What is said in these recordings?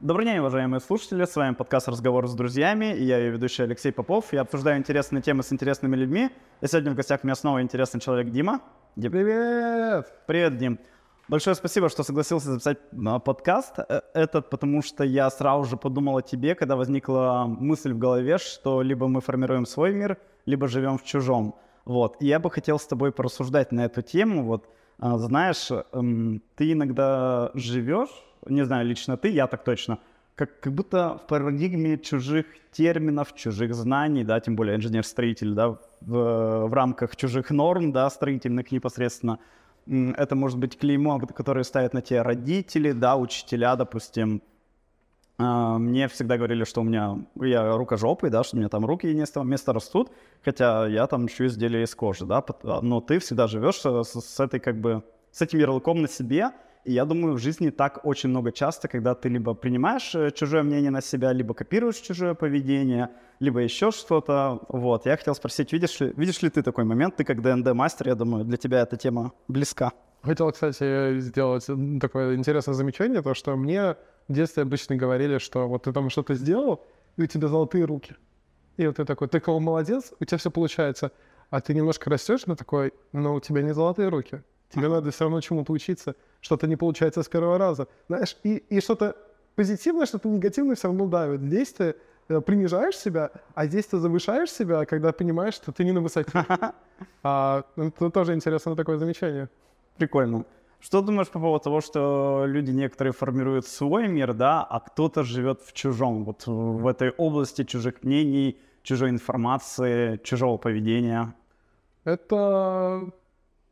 Добрый день, уважаемые слушатели. С вами подкаст «Разговор с друзьями». И я ее ведущий Алексей Попов. Я обсуждаю интересные темы с интересными людьми. И сегодня в гостях у меня снова интересный человек Дима. Дим. Привет! Привет, Дим. Большое спасибо, что согласился записать а, подкаст э, этот, потому что я сразу же подумал о тебе, когда возникла мысль в голове, что либо мы формируем свой мир, либо живем в чужом. Вот. И я бы хотел с тобой порассуждать на эту тему. Вот, знаешь, эм, ты иногда живешь не знаю, лично ты, я так точно, как, как будто в парадигме чужих терминов, чужих знаний, да, тем более инженер-строитель, да, в, в рамках чужих норм, да, строительных непосредственно. Это может быть клеймо, которое ставят на те родители, да, учителя, допустим. А, мне всегда говорили, что у меня, я рукожопый, да, что у меня там руки не с того места растут, хотя я там шью изделия из кожи, да, но ты всегда живешь с, с этой как бы, с этим ярлыком на себе, и я думаю, в жизни так очень много часто, когда ты либо принимаешь э, чужое мнение на себя, либо копируешь чужое поведение, либо еще что-то. Вот, я хотел спросить, видишь ли, видишь ли ты такой момент? Ты как ДНД-мастер, я думаю, для тебя эта тема близка. Хотел, кстати, сделать такое интересное замечание, то, что мне в детстве обычно говорили, что вот ты там что-то сделал, и у тебя золотые руки. И вот ты такой, ты кого молодец, у тебя все получается. А ты немножко растешь, но такой, но у тебя не золотые руки. Тебе надо все равно чему-то учиться. Что-то не получается с первого раза. Знаешь, и, и что-то позитивное, что-то негативное все равно давит. Здесь ты э, принижаешь себя, а здесь ты завышаешь себя, когда понимаешь, что ты не на высоте. А, ну, это тоже интересное такое замечание. Прикольно. Что думаешь по поводу того, что люди некоторые формируют свой мир, да, а кто-то живет в чужом, вот в этой области чужих мнений, чужой информации, чужого поведения? Это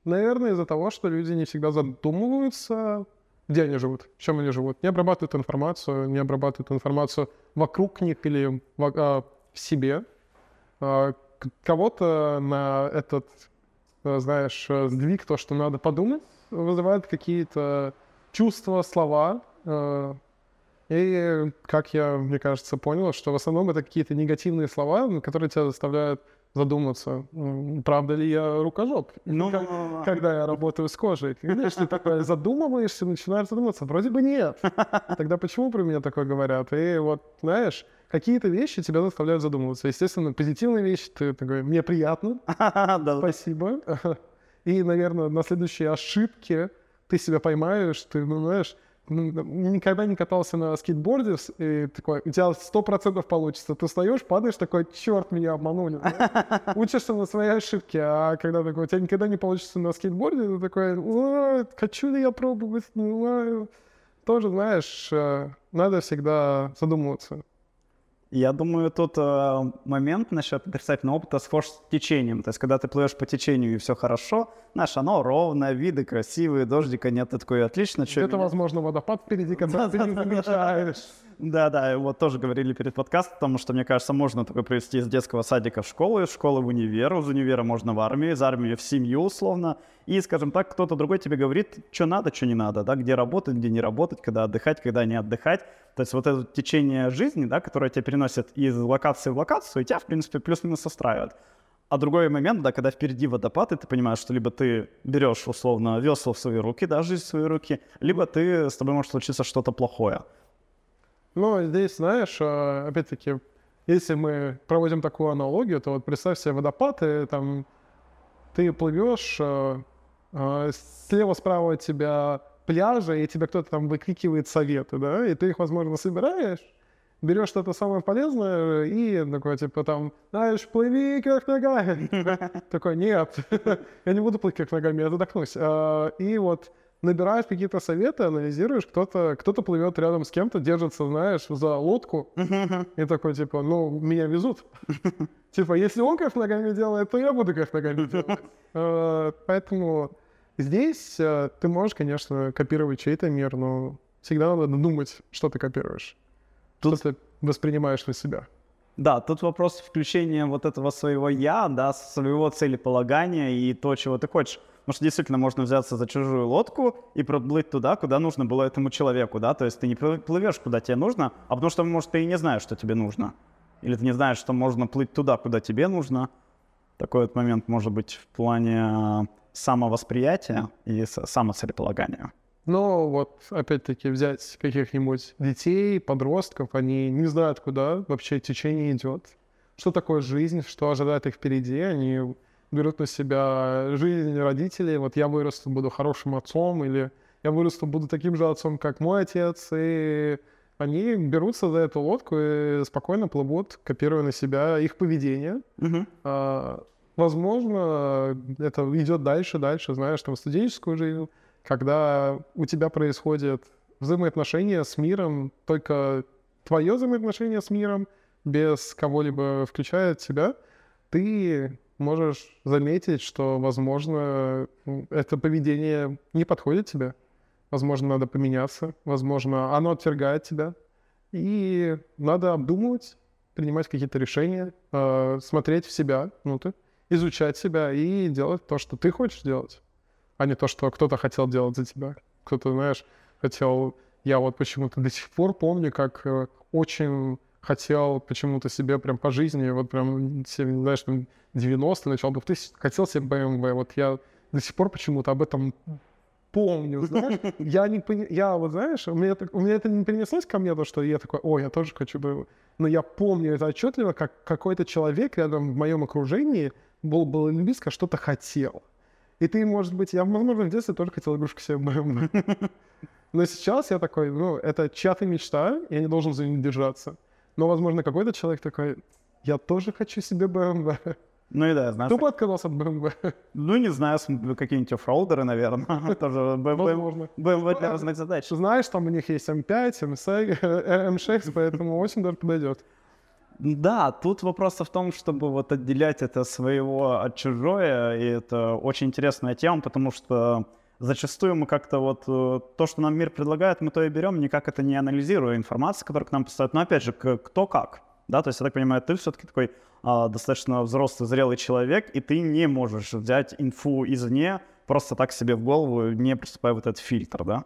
Наверное, из-за того, что люди не всегда задумываются, где они живут, чем они живут. Не обрабатывают информацию, не обрабатывают информацию вокруг них или в, а, в себе. А, кого-то на этот, знаешь, сдвиг, то, что надо подумать, вызывает какие-то чувства, слова. А, и, как я, мне кажется, понял, что в основном это какие-то негативные слова, которые тебя заставляют задуматься, правда ли я рукожоп, ну, как, когда я работаю с кожей. Когда ты такое задумываешься, начинаешь задумываться, вроде бы нет. Тогда почему про меня такое говорят? И вот, знаешь, какие-то вещи тебя заставляют задумываться. Естественно, позитивные вещи, ты такой, мне приятно, спасибо. И, наверное, на следующие ошибки ты себя поймаешь, ты, ну, знаешь, никогда не катался на скейтборде, и такой, у тебя сто процентов получится. Ты встаешь, падаешь, такой, черт, меня обманули. Учишься на своей ошибке, а когда такой, у тебя никогда не получится на скейтборде, ты такой, хочу ли я пробовать, ну, тоже, знаешь, э, надо всегда задумываться. Я думаю, тут э, момент насчет отрицательного опыта схож с течением. То есть, когда ты плывешь по течению и все хорошо, знаешь, оно ровное, виды красивые, дождика нет, ты такой, отлично. Что Это, меня... возможно, водопад впереди, когда ты не замечаешь. Да-да, вот тоже говорили перед подкастом, потому что, мне кажется, можно такое провести из детского садика в школу, из школы в универ, из универа можно в армию, из армии в семью условно. И, скажем так, кто-то другой тебе говорит, что надо, что не надо, да, где работать, где не работать, когда отдыхать, когда не отдыхать. То есть вот это течение жизни, да, которое тебя переносит из локации в локацию, и тебя, в принципе, плюс-минус устраивает. А другой момент, да, когда впереди водопад, и ты понимаешь, что либо ты берешь, условно, весла в свои руки, да, жизнь в свои руки, либо ты, с тобой может случиться что-то плохое. Ну, здесь, знаешь, а, опять-таки, если мы проводим такую аналогию, то вот представь себе водопад, и там ты плывешь, а, а, слева-справа от тебя пляжи, и тебе кто-то там выкрикивает советы, да, и ты их, возможно, собираешь, берешь что-то самое полезное и такой, типа, там, знаешь, плыви как ногами. Такой, нет, я не буду плыть как ногами, я задохнусь. И вот набираешь какие-то советы, анализируешь, кто-то кто плывет рядом с кем-то, держится, знаешь, за лодку, и такой, типа, ну, меня везут. Типа, если он как ногами делает, то я буду как ногами делать. А, поэтому здесь э, ты можешь, конечно, копировать чей-то мир, но всегда надо думать, что ты копируешь, что ты воспринимаешь на себя. Да, тут вопрос включения вот этого своего «я», да, своего целеполагания и то, чего ты хочешь. Потому что действительно можно взяться за чужую лодку и проплыть туда, куда нужно было этому человеку, да, то есть ты не плывешь, куда тебе нужно, а потому что, может, ты и не знаешь, что тебе нужно. Или ты не знаешь, что можно плыть туда, куда тебе нужно. Такой вот момент может быть в плане самовосприятия и самоцелеполагания. Но вот, опять-таки, взять каких-нибудь детей, подростков, они не знают, куда вообще течение идет, что такое жизнь, что ожидает их впереди, они берут на себя жизнь родителей, вот я вырасту, буду хорошим отцом, или я вырасту, буду таким же отцом, как мой отец, и они берутся за эту лодку и спокойно плывут, копируя на себя их поведение. Мгм. А, возможно, это идет дальше, дальше, знаешь, там студенческую жизнь, когда у тебя происходит взаимоотношения с миром, только твое взаимоотношение с миром, без кого-либо включая тебя, ты можешь заметить, что, возможно, это поведение не подходит тебе. Возможно, надо поменяться. Возможно, оно отвергает тебя. И надо обдумывать, принимать какие-то решения, э, смотреть в себя внутрь, изучать себя и делать то, что ты хочешь делать, а не то, что кто-то хотел делать за тебя. Кто-то, знаешь, хотел... Я вот почему-то до сих пор помню, как э, очень хотел почему-то себе прям по жизни, вот прям, знаешь, там 90-е, начало 2000 хотел себе BMW. Вот я до сих пор почему-то об этом помню, знаешь. Я не я вот, знаешь, у меня, у меня это не перенеслось ко мне, то, что я такой, ой, я тоже хочу BMW. Но я помню это отчетливо, как какой-то человек рядом в моем окружении был, был близко, что-то хотел. И ты, может быть, я, возможно, в детстве тоже хотел игрушку себе BMW. Но сейчас я такой, ну, это чья-то мечта, я не должен за нее держаться. Но, возможно, какой-то человек такой, я тоже хочу себе BMW. Ну и да, я знаю. Тупо отказался от BMW. Ну, не знаю, какие-нибудь оффроудеры, наверное. Тоже BMW. BMW для разных задач. Знаешь, там у них есть M5, M6, M6 поэтому очень даже подойдет. Да, тут вопрос в том, чтобы вот отделять это своего от чужое, и это очень интересная тема, потому что зачастую мы как-то вот э, то, что нам мир предлагает, мы то и берем, никак это не анализируя информацию, которую к нам поставят. Но опять же, кто как, да, то есть я так понимаю, ты все-таки такой а, достаточно взрослый, зрелый человек, и ты не можешь взять инфу извне просто так себе в голову, не приступая вот этот фильтр, да?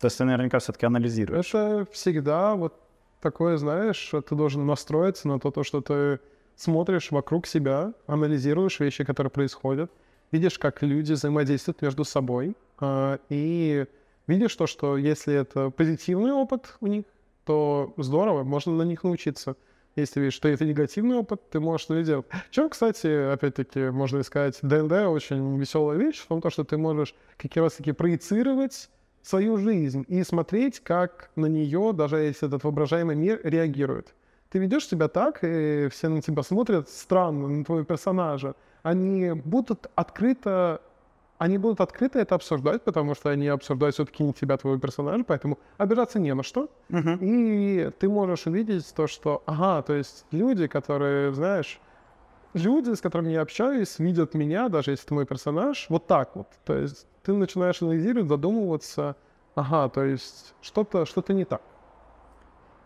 То есть ты наверняка все-таки анализируешь. Это всегда вот такое, знаешь, ты должен настроиться на то, то, что ты смотришь вокруг себя, анализируешь вещи, которые происходят, видишь, как люди взаимодействуют между собой, и видишь то, что если это позитивный опыт у них, то здорово, можно на них научиться. Если видишь, что это негативный опыт, ты можешь делать. Чем, кстати, опять-таки, можно сказать, ДНД очень веселая вещь в том, то, что ты можешь как раз-таки проецировать свою жизнь и смотреть, как на нее, даже если этот воображаемый мир реагирует. Ты ведешь себя так, и все на тебя смотрят странно, на твоего персонажа. Они будут открыто они будут открыто это обсуждать, потому что они обсуждают все-таки не тебя, твоего персонажа, поэтому обижаться не на что. Мгм. И ты можешь увидеть то, что, ага, то есть люди, которые, знаешь, люди, с которыми я общаюсь, видят меня, даже если это мой персонаж, вот так вот. То есть ты начинаешь анализировать, задумываться, ага, то есть что-то что не так.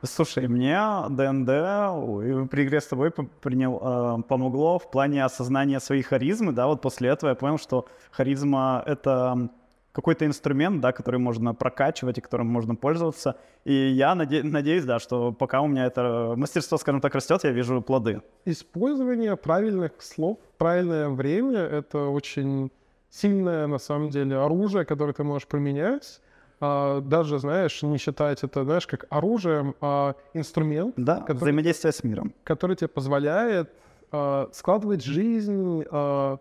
Слушай, мне ДНД при игре с тобой принял, э, помогло в плане осознания своей харизмы, да, вот после этого я понял, что харизма — это какой-то инструмент, да, который можно прокачивать и которым можно пользоваться, и я наде- надеюсь, да, что пока у меня это мастерство, скажем так, растет, я вижу плоды. Использование правильных слов правильное время — это очень сильное, на самом деле, оружие, которое ты можешь применять. А, даже, знаешь, не считать это, знаешь, как оружием, а инструмент, Да, Который- взаимодействие с миром. который тебе позволяет а, складывать жизнь а,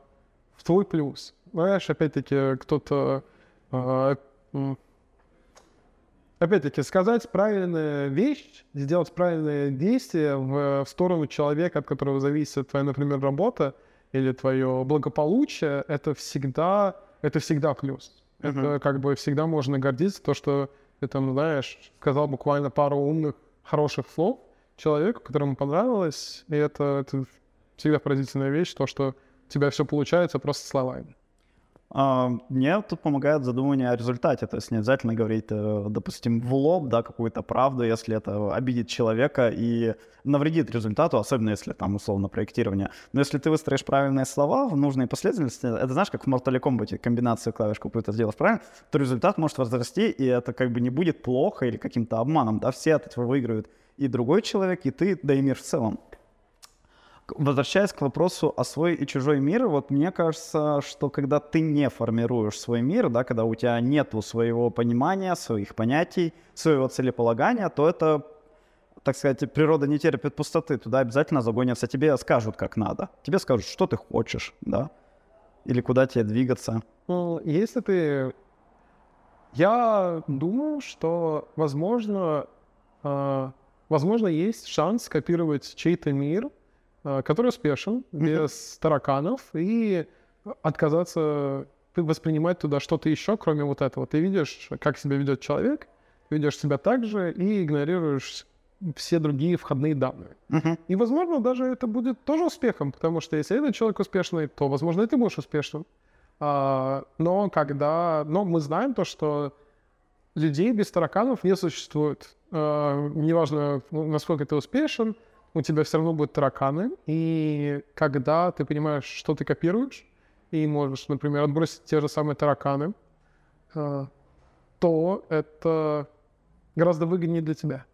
в твой плюс. Знаешь, опять-таки, кто-то... опять-таки, сказать правильную вещь, сделать правильное действие в, в сторону человека, от которого зависит твоя, например, работа или твое благополучие, это всегда, это всегда плюс. Мгм. Это как бы всегда можно гордиться, то, что ты там, знаешь, сказал буквально пару умных, хороших слов человеку, которому понравилось, и это, это всегда поразительная вещь, то, что у тебя все получается просто словами. А, Мне тут помогает задумывание о результате, то есть не обязательно говорить, э, допустим, в лоб, да, какую-то правду, если это обидит человека и навредит результату, особенно если там условно проектирование. Но если ты выстроишь правильные слова в нужной последовательности, это знаешь, как в Mortal Kombat, комбинацию клавиш какую-то сделаешь правильно, то результат может возрасти, и это как бы не будет плохо или каким-то обманом, да, все от этого выиграют, и другой человек, и ты, да и мир в целом. Возвращаясь к вопросу о свой и чужой мир, вот мне кажется, что когда ты не формируешь свой мир, да, когда у тебя нет своего понимания, своих понятий, своего целеполагания, то это, так сказать, природа не терпит пустоты, туда обязательно загонятся, тебе скажут, как надо. Тебе скажут, что ты хочешь, да, или куда тебе двигаться. Ну, если ты... Я думаю, что, возможно, э, возможно, есть шанс копировать чей-то мир, который успешен, без тараканов, и отказаться воспринимать туда что-то еще, кроме вот этого. Ты видишь, как себя ведет человек, ведешь себя так же и игнорируешь все другие входные данные. Мгм. И, возможно, даже это будет тоже успехом, потому что если этот человек успешный, то, возможно, и ты будешь успешным. А, но когда... Но мы знаем то, что людей без тараканов не существует. А, неважно, ну, насколько ты успешен, у тебя все равно будут тараканы. И когда ты понимаешь, что ты копируешь, и можешь, например, отбросить те же самые тараканы, а, то это гораздо выгоднее для тебя.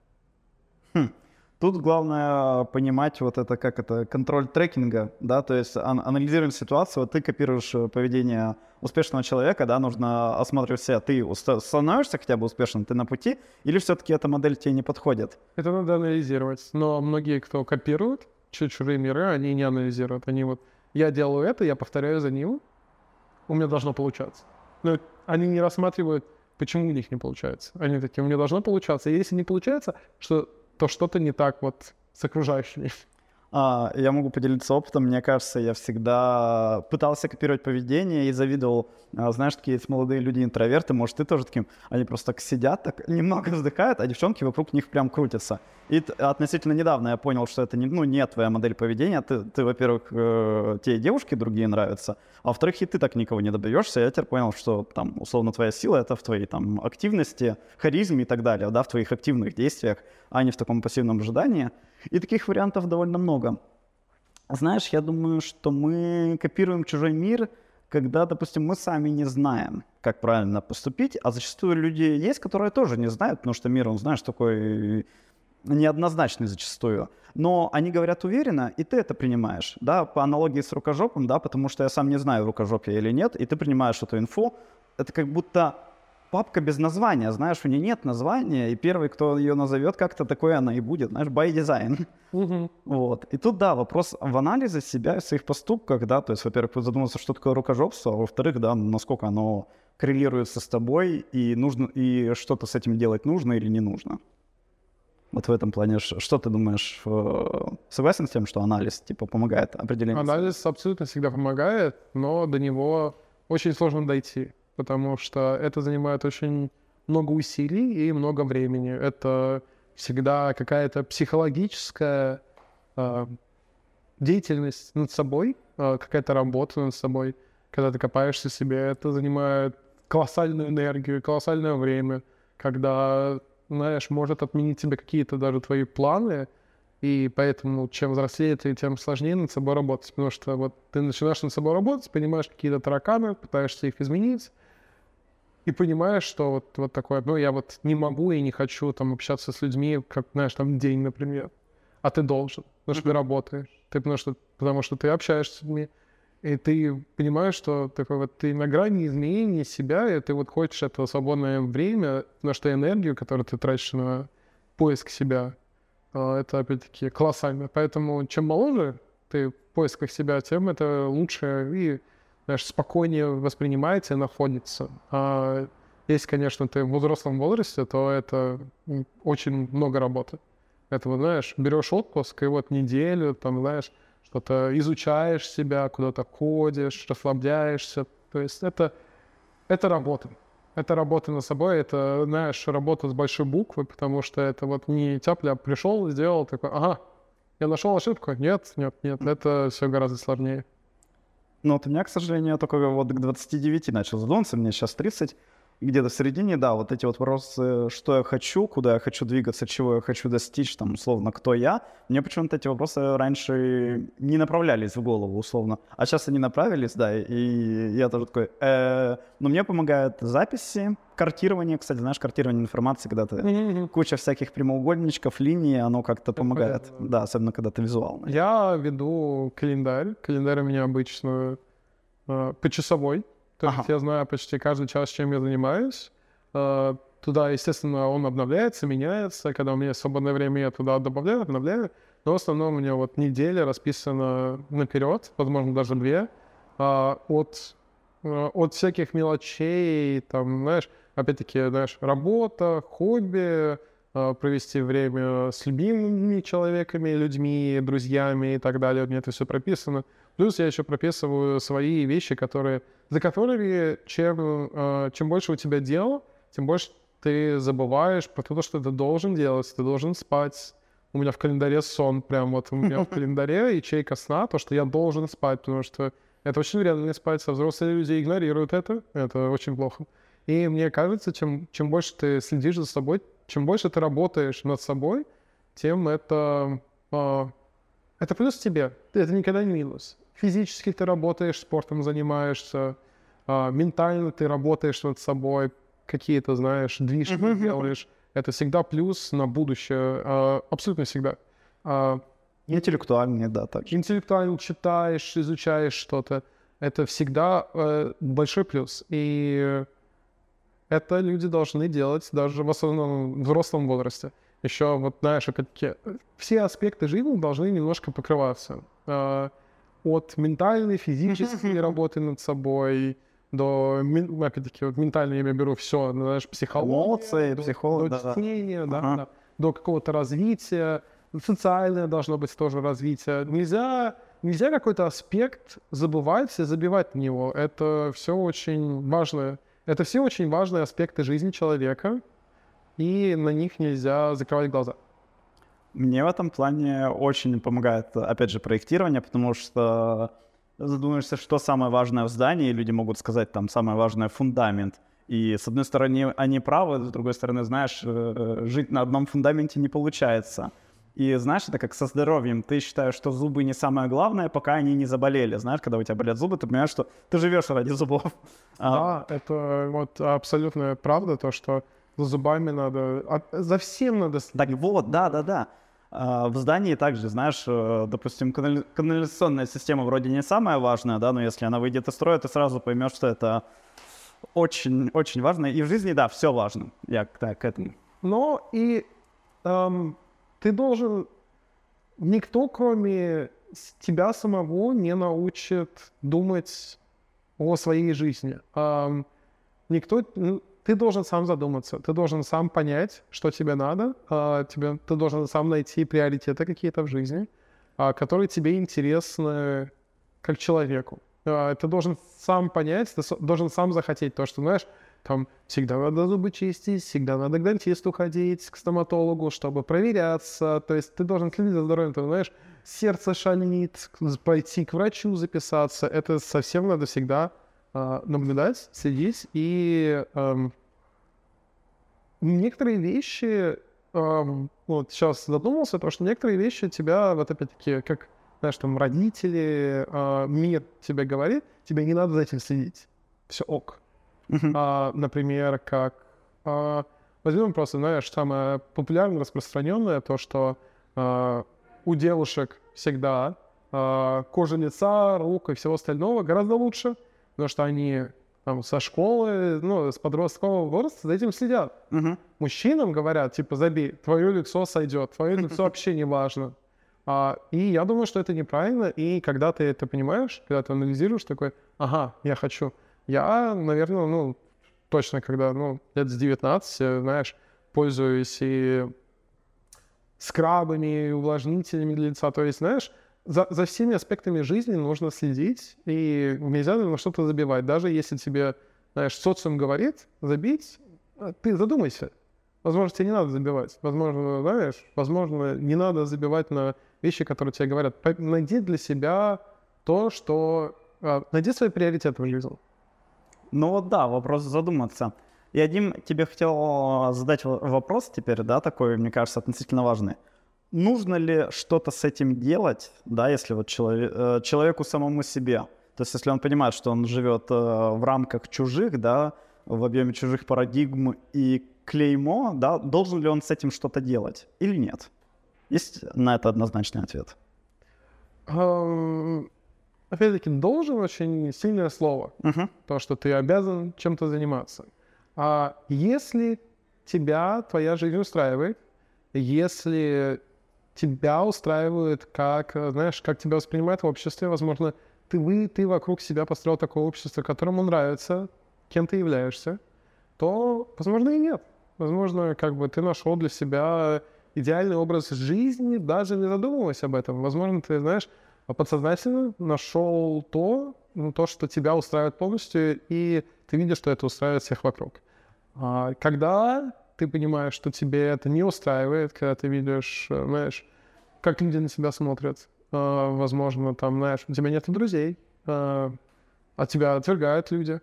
Тут главное понимать вот это, как это, контроль трекинга, да, то есть ан- анализируем ситуацию, вот ты копируешь э, поведение успешного человека, да, нужно осматривать себя, ты уста- становишься хотя бы успешным, ты на пути, или все-таки эта модель тебе не подходит? Это надо анализировать. Но многие, кто копирует чужие миры, они не анализируют. Они вот, я делаю это, я повторяю за ним, у меня должно получаться. Но они не рассматривают, почему у них не получается. Они такие, у меня должно получаться. И если не получается, что, то что-то не так вот с окружающими. А, я могу поделиться опытом. Мне кажется, я всегда пытался копировать поведение и завидовал. А, знаешь, такие есть молодые люди интроверты, может, ты тоже таким. Они просто так сидят, так немного вздыхают, а девчонки вокруг них прям крутятся. И относительно недавно я понял, что это не, ну, не твоя модель поведения. Ты, ты во-первых, э, те девушки другие нравятся, а во-вторых, и ты так никого не добьешься. Я теперь понял, что там, условно, твоя сила — это в твоей там активности, харизме и так далее, да, в твоих активных действиях, а не в таком пассивном ожидании. И таких вариантов довольно много. Знаешь, я думаю, что мы копируем чужой мир, когда, допустим, мы сами не знаем, как правильно поступить, а зачастую люди есть, которые тоже не знают, потому что мир, он, знаешь, такой неоднозначный зачастую. Но они говорят уверенно, и ты это принимаешь, да, по аналогии с рукожопом, да, потому что я сам не знаю, рукожоп я или нет, и ты принимаешь эту инфу, это как будто папка без названия, знаешь, у нее нет названия, и первый, кто ее назовет, как-то такое она и будет, знаешь, by design. Вот. И тут, да, вопрос в анализе себя и своих поступках, да, то есть, во-первых, задуматься, что такое рукожопство, а во-вторых, да, насколько оно коррелируется с тобой, и нужно, и что-то с этим делать нужно или не нужно. Вот в этом плане, что ты думаешь, э, согласен с тем, что анализ, типа, помогает определению? Анализ абсолютно всегда помогает, но до него очень сложно дойти, потому что это занимает очень много усилий и много времени. Это всегда какая-то психологическая э, деятельность над собой, э, какая-то работа над собой. Когда ты копаешься в себе, это занимает колоссальную энергию, колоссальное время, когда, знаешь, может отменить тебе какие-то даже твои планы, и поэтому чем взрослее ты, тем сложнее над собой работать, потому что вот ты начинаешь над собой работать, понимаешь какие-то тараканы, пытаешься их изменить, и понимаешь, что вот, вот такое, ну, я вот не могу и не хочу там общаться с людьми, как, знаешь, там день, например, а ты должен, потому что ты работаешь, ты, потому, что, потому что ты общаешься с людьми, и ты понимаешь, что такой вот ты на грани изменения себя, и ты вот хочешь это свободное время, потому что энергию, которую ты тратишь на поиск себя, а, это опять-таки колоссально. Поэтому чем моложе ты в поисках себя, тем это лучше и знаешь, спокойнее воспринимается и находится. А если, конечно, ты в взрослом возрасте, то это очень много работы. Это, вот, знаешь, берешь отпуск и вот неделю, там, знаешь, что-то изучаешь себя, куда-то ходишь, расслабляешься. То есть это, это работа. Это работа над собой, это, знаешь, работа с большой буквы, потому что это вот не тяпля пришел, сделал, такой, ага, я нашел ошибку. Нет, нет, нет, это все гораздо сложнее. Ну, вот у меня, к сожалению, я только вот к 29 начал задумываться, мне сейчас 30. Где-то в середине, да, вот эти вот вопросы, что я хочу, куда я хочу двигаться, чего я хочу достичь, там, условно, кто я, мне почему-то эти вопросы раньше не направлялись в голову, условно, а сейчас они направились, да, и я тоже такой, э, но мне помогают записи, картирование, кстати, знаешь, картирование информации, когда ты куча всяких прямоугольничков, линий, оно как-то помогает, да, особенно когда ты визуал. Я веду календарь, календарь у меня обычно э, почасовой, то ага. есть я знаю почти каждый час, чем я занимаюсь. Э, туда, естественно, он обновляется, меняется. Когда у меня свободное время, я туда добавляю, обновляю. Но в основном у меня вот неделя расписана наперед, возможно, даже две. А, от, э, от всяких мелочей, там, знаешь, опять-таки, знаешь, работа, хобби, э, провести время с любимыми человеками, людьми, друзьями и так далее. У меня это все прописано. Плюс я еще прописываю свои вещи, которые, за которыми чем, э, чем больше у тебя дел, тем больше ты забываешь про то, что ты должен делать, ты должен спать. У меня в календаре сон, прям вот у меня в календаре ячейка сна, то, что я должен спать, потому что это очень вредно не спать, а взрослые люди игнорируют это, это очень плохо. И мне кажется, чем, чем больше ты следишь за собой, чем больше ты работаешь над собой, тем это, э, это плюс тебе, это никогда не минус физически ты работаешь, спортом занимаешься, а, ментально ты работаешь над собой, какие-то, знаешь, движки uh-huh. делаешь. Это всегда плюс на будущее, а, абсолютно всегда. А, Интеллектуальнее, да, так. Интеллектуально читаешь, изучаешь что-то. Это всегда э, большой плюс. И это люди должны делать даже в основном взрослом возрасте. Еще вот, знаешь, все аспекты жизни должны немножко покрываться от ментальной, физической работы над собой до, опять-таки, вот ментально я беру все, знаешь, психология, Эмоции, до, психолог, до чтения, да, ага. да, до какого-то развития, социальное должно быть тоже развитие. Нельзя, нельзя какой-то аспект забывать и забивать в него. Это все очень важно. Это все очень важные аспекты жизни человека, и на них нельзя закрывать глаза. Мне в этом плане очень помогает, опять же, проектирование, потому что задумаешься, что самое важное в здании, и люди могут сказать, там, самое важное — фундамент. И, с одной стороны, они правы, с другой стороны, знаешь, э, жить на одном фундаменте не получается. И знаешь, это как со здоровьем. Ты считаешь, что зубы не самое главное, пока они не заболели. Знаешь, когда у тебя болят зубы, ты понимаешь, что ты живешь ради зубов. А да, это вот абсолютная правда, то, что за зубами надо... За всем надо... Так вот, да-да-да. А, в здании также, знаешь, э, допустим, канализационная система вроде не самая важная, да, но если она выйдет из строя, ты сразу поймешь, что это очень-очень важно. И в жизни, да, все важно. Я так, к этому. Но и эм, ты должен... Никто, кроме тебя самого, не научит думать о своей жизни. Эм, никто... Ты должен сам задуматься, ты должен сам понять, что тебе надо, а, тебе, ты должен сам найти приоритеты какие-то в жизни, а, которые тебе интересны как человеку. А, ты должен сам понять, ты должен сам захотеть то, что, знаешь, там всегда надо зубы чистить, всегда надо к дантисту ходить, к стоматологу, чтобы проверяться. То есть ты должен следить за здоровьем, ты знаешь, сердце шалит, пойти к врачу записаться. Это совсем надо всегда наблюдать, следить и эм, некоторые вещи, эм, вот сейчас задумался, то, что некоторые вещи тебя, вот опять-таки, как, знаешь, там родители, э, мир тебе говорит, тебе не надо за этим следить. Все ок. Uh-huh. А, например, как... А, возьмем просто, знаешь, самое популярное, распространенное, то, что а, у девушек всегда а, кожа лица, рук и всего остального гораздо лучше, потому что они там, со школы, ну, с подросткового возраста за этим следят. Угу. Мужчинам говорят, типа, забей, твое лицо сойдет, твое лицо вообще не важно. А, и я думаю, что это неправильно, и когда ты это понимаешь, когда ты анализируешь, такой, ага, я хочу. Я, наверное, ну, точно, когда, ну, лет с 19, знаешь, пользуюсь и скрабами, и увлажнителями для лица, то есть, знаешь, за, за всеми аспектами жизни нужно следить, и нельзя на что-то забивать. Даже если тебе, знаешь, социум говорит забить, а ты задумайся. Возможно, тебе не надо забивать. Возможно, знаешь, возможно, не надо забивать на вещи, которые тебе говорят. Найди для себя то, что... А, найди свои приоритеты в жизни. Ну вот да, вопрос задуматься. И один тебе хотел задать вопрос теперь, да, такой, мне кажется, относительно важный. Нужно ли что-то с этим делать, да, если вот человек, э, человеку самому себе? То есть если он понимает, что он живет э, в рамках чужих, да, в объеме чужих парадигм и клеймо, да, должен ли он с этим что-то делать или нет? Есть на это однозначный ответ? Опять-таки, должен очень сильное слово. Угу. То, что ты обязан чем-то заниматься. А если тебя твоя жизнь устраивает, если тебя устраивает, как, знаешь, как тебя воспринимает в обществе, возможно, ты, вы, ты вокруг себя построил такое общество, которому нравится, кем ты являешься, то, возможно, и нет. Возможно, как бы ты нашел для себя идеальный образ жизни, даже не задумываясь об этом. Возможно, ты, знаешь, подсознательно нашел то, ну, то, что тебя устраивает полностью, и ты видишь, что это устраивает всех вокруг. А когда ты понимаешь, что тебе это не устраивает, когда ты видишь, э, знаешь, как люди на тебя смотрят, а, возможно, там, знаешь, у тебя нет друзей, а, от тебя отвергают люди,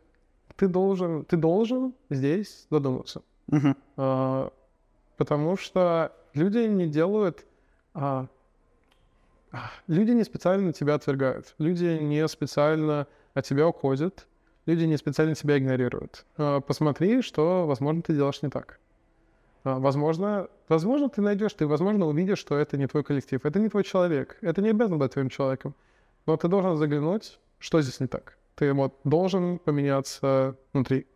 ты должен, ты должен здесь задуматься. Uh-huh. Потому что люди не делают... Люди не специально тебя отвергают. Люди не специально от тебя уходят. Люди не специально тебя игнорируют. Посмотри, что, возможно, ты делаешь не так. Возможно, возможно, ты найдешь, ты, возможно, увидишь, что это не твой коллектив, это не твой человек, это не обязан быть твоим человеком. Но ты должен заглянуть, что здесь не так. Ты вот должен поменяться внутри,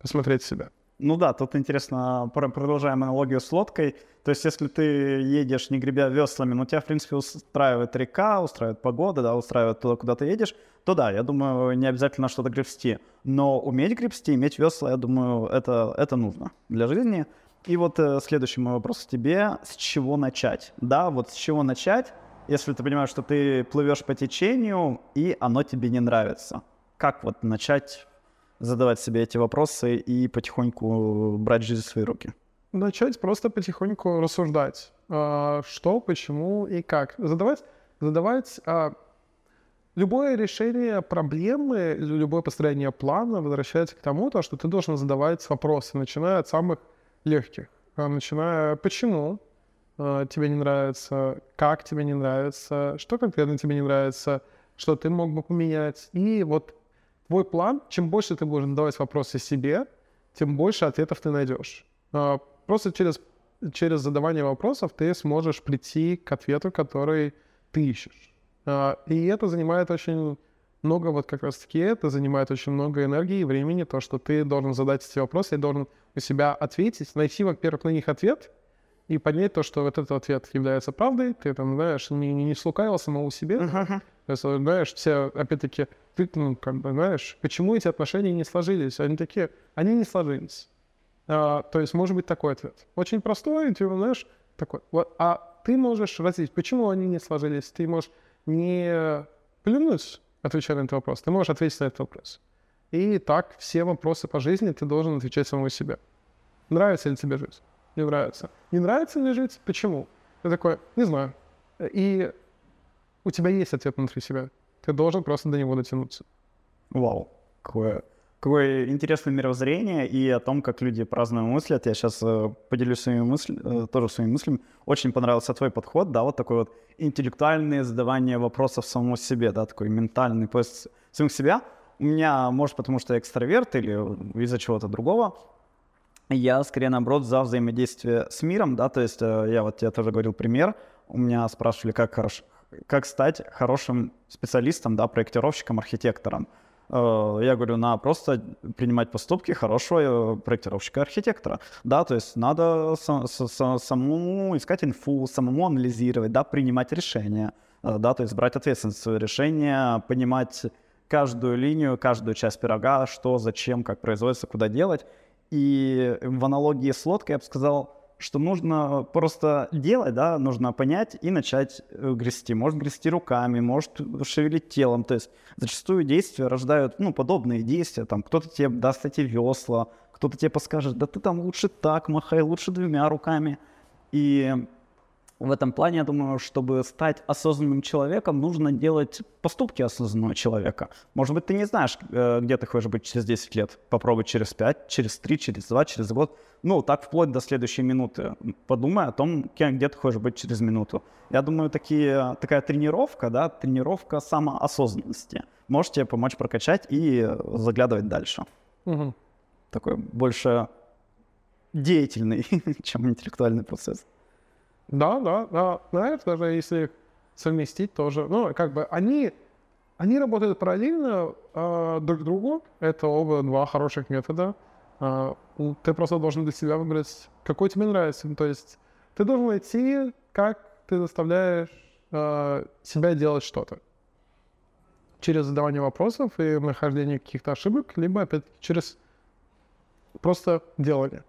посмотреть себя. Ну да, тут интересно, продолжаем аналогию с лодкой. То есть, если ты едешь, не гребя веслами, но тебя, в принципе, устраивает река, устраивает погода, да, устраивает туда, куда ты едешь, то да, я думаю, не обязательно что-то гребсти. Но уметь гребсти, иметь весла, я думаю, это, это нужно для жизни. И вот э, следующий мой вопрос к тебе. С чего начать? Да, вот с чего начать, если ты понимаешь, что ты плывешь по течению, и оно тебе не нравится? Как вот начать задавать себе эти вопросы и потихоньку брать жизнь в свои руки? Начать просто потихоньку рассуждать, а, что, почему и как. Задавать, задавать а, любое решение проблемы, любое построение плана возвращается к тому, то, что ты должен задавать вопросы, начиная от самых легких, а, начиная почему тебе не нравится, как тебе не нравится, что конкретно тебе не нравится, что ты мог бы поменять. И вот твой план, чем больше ты будешь задавать вопросы себе, тем больше ответов ты найдешь. А, просто через, через задавание вопросов ты сможешь прийти к ответу, который ты ищешь. А, и это занимает очень много, вот как раз таки это занимает очень много энергии и времени, то, что ты должен задать эти вопросы, и должен у себя ответить, найти, во-первых, на них ответ, и понять то, что вот этот ответ является правдой, ты там, знаешь, не, не слукавил самого себе, uh-huh. то есть, знаешь, все, опять-таки, ты, ну, как бы, знаешь, почему эти отношения не сложились? Они такие, они не сложились. А, то есть, может быть, такой ответ. Очень простой, ты, знаешь, такой. Вот, а ты можешь развить, почему они не сложились. Ты можешь не плюнуть, отвечая на этот вопрос, ты можешь ответить на этот вопрос. И так все вопросы по жизни ты должен отвечать самому себе. Нравится ли тебе жизнь? не нравится. Не нравится ли жить? Почему? Ты такой, не знаю. И у тебя есть ответ внутри себя. Ты должен просто до него дотянуться. Вау, какое, какое интересное мировоззрение и о том, как люди по-разному мыслят. Я сейчас э, поделюсь своими мыслями, э, тоже своими мыслями. Очень понравился твой подход, да, вот такой вот интеллектуальное задавание вопросов самому себе, да, такой ментальный поиск самих себя. У меня, может, потому что я экстраверт или из-за чего-то другого, я скорее наоборот за взаимодействие с миром, да, то есть э, я вот тебе тоже говорил пример, у меня спрашивали, как, хорош, как стать хорошим специалистом, да, проектировщиком, архитектором. Э, я говорю, на просто принимать поступки хорошего э, проектировщика-архитектора, да, то есть надо самому искать инфу, самому анализировать, да, принимать решения, да, то есть брать ответственность за свое решение, понимать каждую линию, каждую часть пирога, что, зачем, как производится, куда делать, и в аналогии с лодкой я бы сказал, что нужно просто делать, да, нужно понять и начать э, грести. Может грести руками, может шевелить телом. То есть зачастую действия рождают, ну, подобные действия. Там кто-то тебе даст эти весла, кто-то тебе подскажет, да ты там лучше так махай, лучше двумя руками. И в этом плане, я думаю, чтобы стать осознанным человеком, нужно делать поступки осознанного человека. Может быть, ты не знаешь, э, где ты хочешь быть через 10 лет. Попробуй через 5, через 3, через 2, через год. Ну, так вплоть до следующей минуты. Подумай о том, где ты хочешь быть через минуту. Я думаю, такие, такая тренировка, да, тренировка самоосознанности может тебе помочь прокачать и заглядывать дальше. Мгм. Такой больше деятельный, чем интеллектуальный процесс. Да, да, да. Знаешь, даже если совместить тоже. Ну, как бы они, они работают параллельно а, друг другу. Это оба два хороших метода. М, ты просто должен для себя выбрать, какой тебе нравится. Ну, То есть ты должен найти, как ты заставляешь а, себя делать что-то. Через задавание вопросов и нахождение каких-то ошибок, либо, опять через просто делание.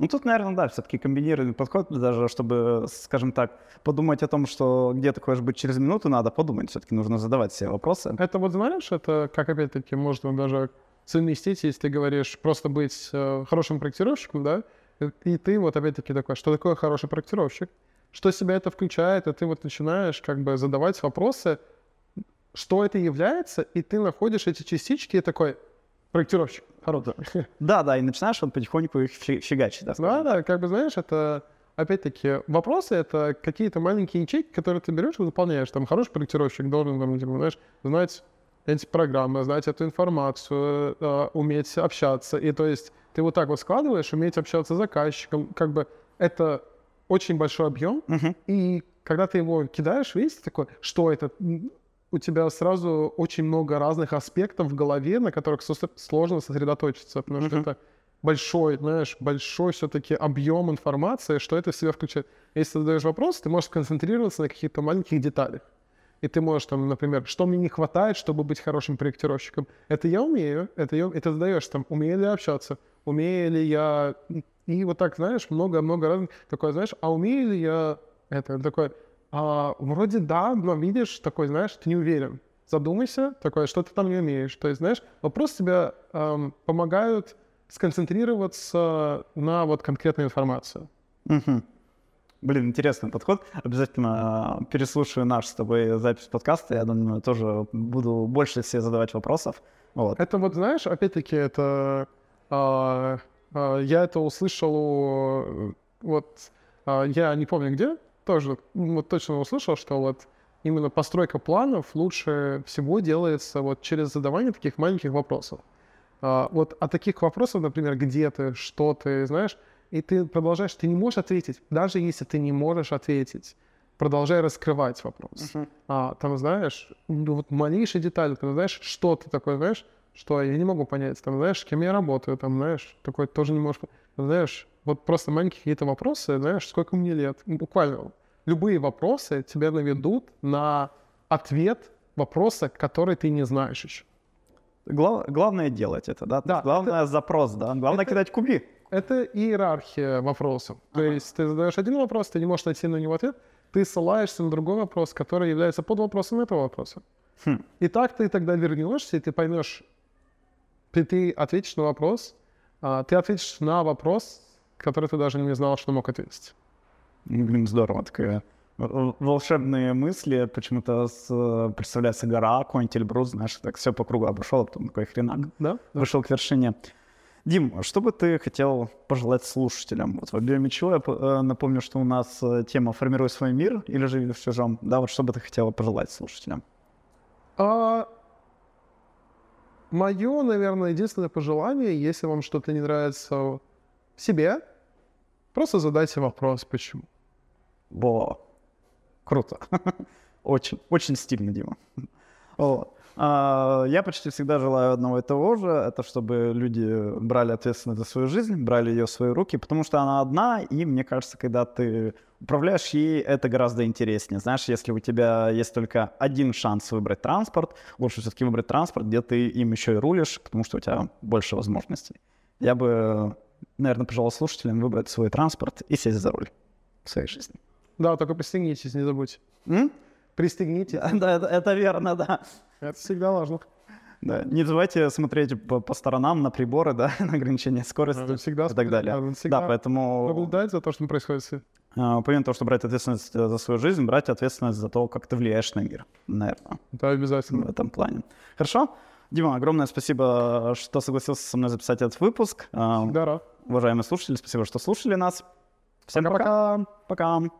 Ну, тут, наверное, да, все-таки комбинированный подход, даже чтобы, скажем так, подумать о том, что где ты хочешь быть через минуту, надо подумать, все-таки нужно задавать себе вопросы. Это вот знаешь, это как опять-таки можно даже совместить, если ты говоришь просто быть э, хорошим проектировщиком, да, и- ты вот опять-таки такой, что такое хороший проектировщик, что себя это включает, и ты вот начинаешь как бы задавать вопросы, что это является, и ты находишь эти частички и такой, проектировщик, хороший. Да, да, и начинаешь вот потихоньку их фи- фигачить. Да, Да, да, как бы знаешь, это опять-таки вопросы это какие-то маленькие ячейки, которые ты берешь и выполняешь. Там хороший проектировщик должен, там, типа, знаешь, знать эти программы, знать эту информацию, э, уметь общаться. И то есть ты вот так вот складываешь, уметь общаться с заказчиком, как бы это очень большой объем, Мгм. и когда ты его кидаешь, видишь, такой, что это? У тебя сразу очень много разных аспектов в голове, на которых сложно сосредоточиться, потому что это большой, знаешь, большой все-таки объем информации, что это в себя включает. Если ты задаешь вопрос, ты можешь сконцентрироваться на каких-то маленьких деталях. И ты можешь там, например, что мне не хватает, чтобы быть хорошим проектировщиком? Это я умею, это я, и ты задаешь там, умею ли я общаться, умею ли я... И вот так, знаешь, много-много разных... Такое, знаешь, а умею ли я это? Такой, а, вроде да, но видишь, такой, знаешь, ты не уверен. Задумайся, такое, что ты там не умеешь. То есть, знаешь, вопросы тебе эм, помогают сконцентрироваться на вот конкретной информации. Мгм. Блин, интересный подход. Обязательно а, переслушаю наш с тобой запись подкаста. Я думаю, тоже буду больше себе задавать вопросов. Вот. Это вот, знаешь, опять-таки, это... а, а, я это услышал у... Вот, а, я не помню где, тоже вот точно услышал, что вот именно постройка планов лучше всего делается вот через задавание таких маленьких вопросов. А, вот от таких вопросов, например, где ты, что ты, знаешь, и ты продолжаешь, ты не можешь ответить, даже если ты не можешь ответить, продолжай раскрывать вопрос. А, там, знаешь, ну, вот малейшие детали, там, знаешь, что ты такое, знаешь, что я не могу понять, там, знаешь, с кем я работаю, там, знаешь, такой тоже не можешь, там, знаешь, вот просто маленькие какие-то вопросы, знаешь, сколько мне лет, Ну, буквально, любые вопросы тебя наведут на ответ вопроса, который ты не знаешь еще. Глав- главное делать это, да? Да, главное запрос, да? Главное это- кидать куби. Это иерархия вопросов. То есть ты задаешь один вопрос, ты не можешь найти на него ответ, ты ссылаешься на другой вопрос, который является подвопросом этого вопроса. Хм. И так ты тогда вернешься, и ты поймешь, ты, ты ответишь на вопрос, а, ты ответишь на вопрос, который ты даже не знал, что мог ответить. Блин, здорово. Такая волшебные мысли. Почему-то с, э, представляется гора, какой-нибудь Эльбрус, знаешь, так все по кругу обошел, а потом такой хренак. Да? Вышел к вершине. Дим, что бы ты хотел пожелать слушателям? Вот в объеме чего я э, напомню, что у нас э, тема «Формируй свой мир» или «Живи в чужом». Да, вот что бы ты хотела пожелать слушателям? А, мое, наверное, единственное пожелание, если вам что-то не нравится в себе, просто задайте вопрос, почему. Во, круто. Очень, очень стильно, Дима. А, Я почти всегда желаю одного и того же, это чтобы люди брали ответственность за свою жизнь, брали ее в свои руки, потому что она одна, и мне кажется, когда ты управляешь ей, это гораздо интереснее. Знаешь, если у тебя есть только один шанс выбрать транспорт, лучше все-таки выбрать транспорт, где ты им еще и рулишь, потому что у тебя больше возможностей. Я бы, наверное, пожелал слушателям выбрать свой транспорт и сесть за руль в своей жизни. Да, только пристегнитесь, не забудьте. М? Пристегнитесь. Да, это, это верно, да. Это всегда важно. да. Не забывайте смотреть по, по сторонам на приборы, да, на ограничение скорости Надо всегда и так далее. надо всегда Да, поэтому наблюдать за то, что происходит. А, помимо того, что брать ответственность за свою жизнь, брать ответственность за то, как ты влияешь на мир, наверное, Это обязательно. в этом плане. Хорошо? Дима, огромное спасибо, что согласился со мной записать этот выпуск. А, рад. Уважаемые слушатели, спасибо, что слушали нас. Всем Пока-пока. пока. Пока.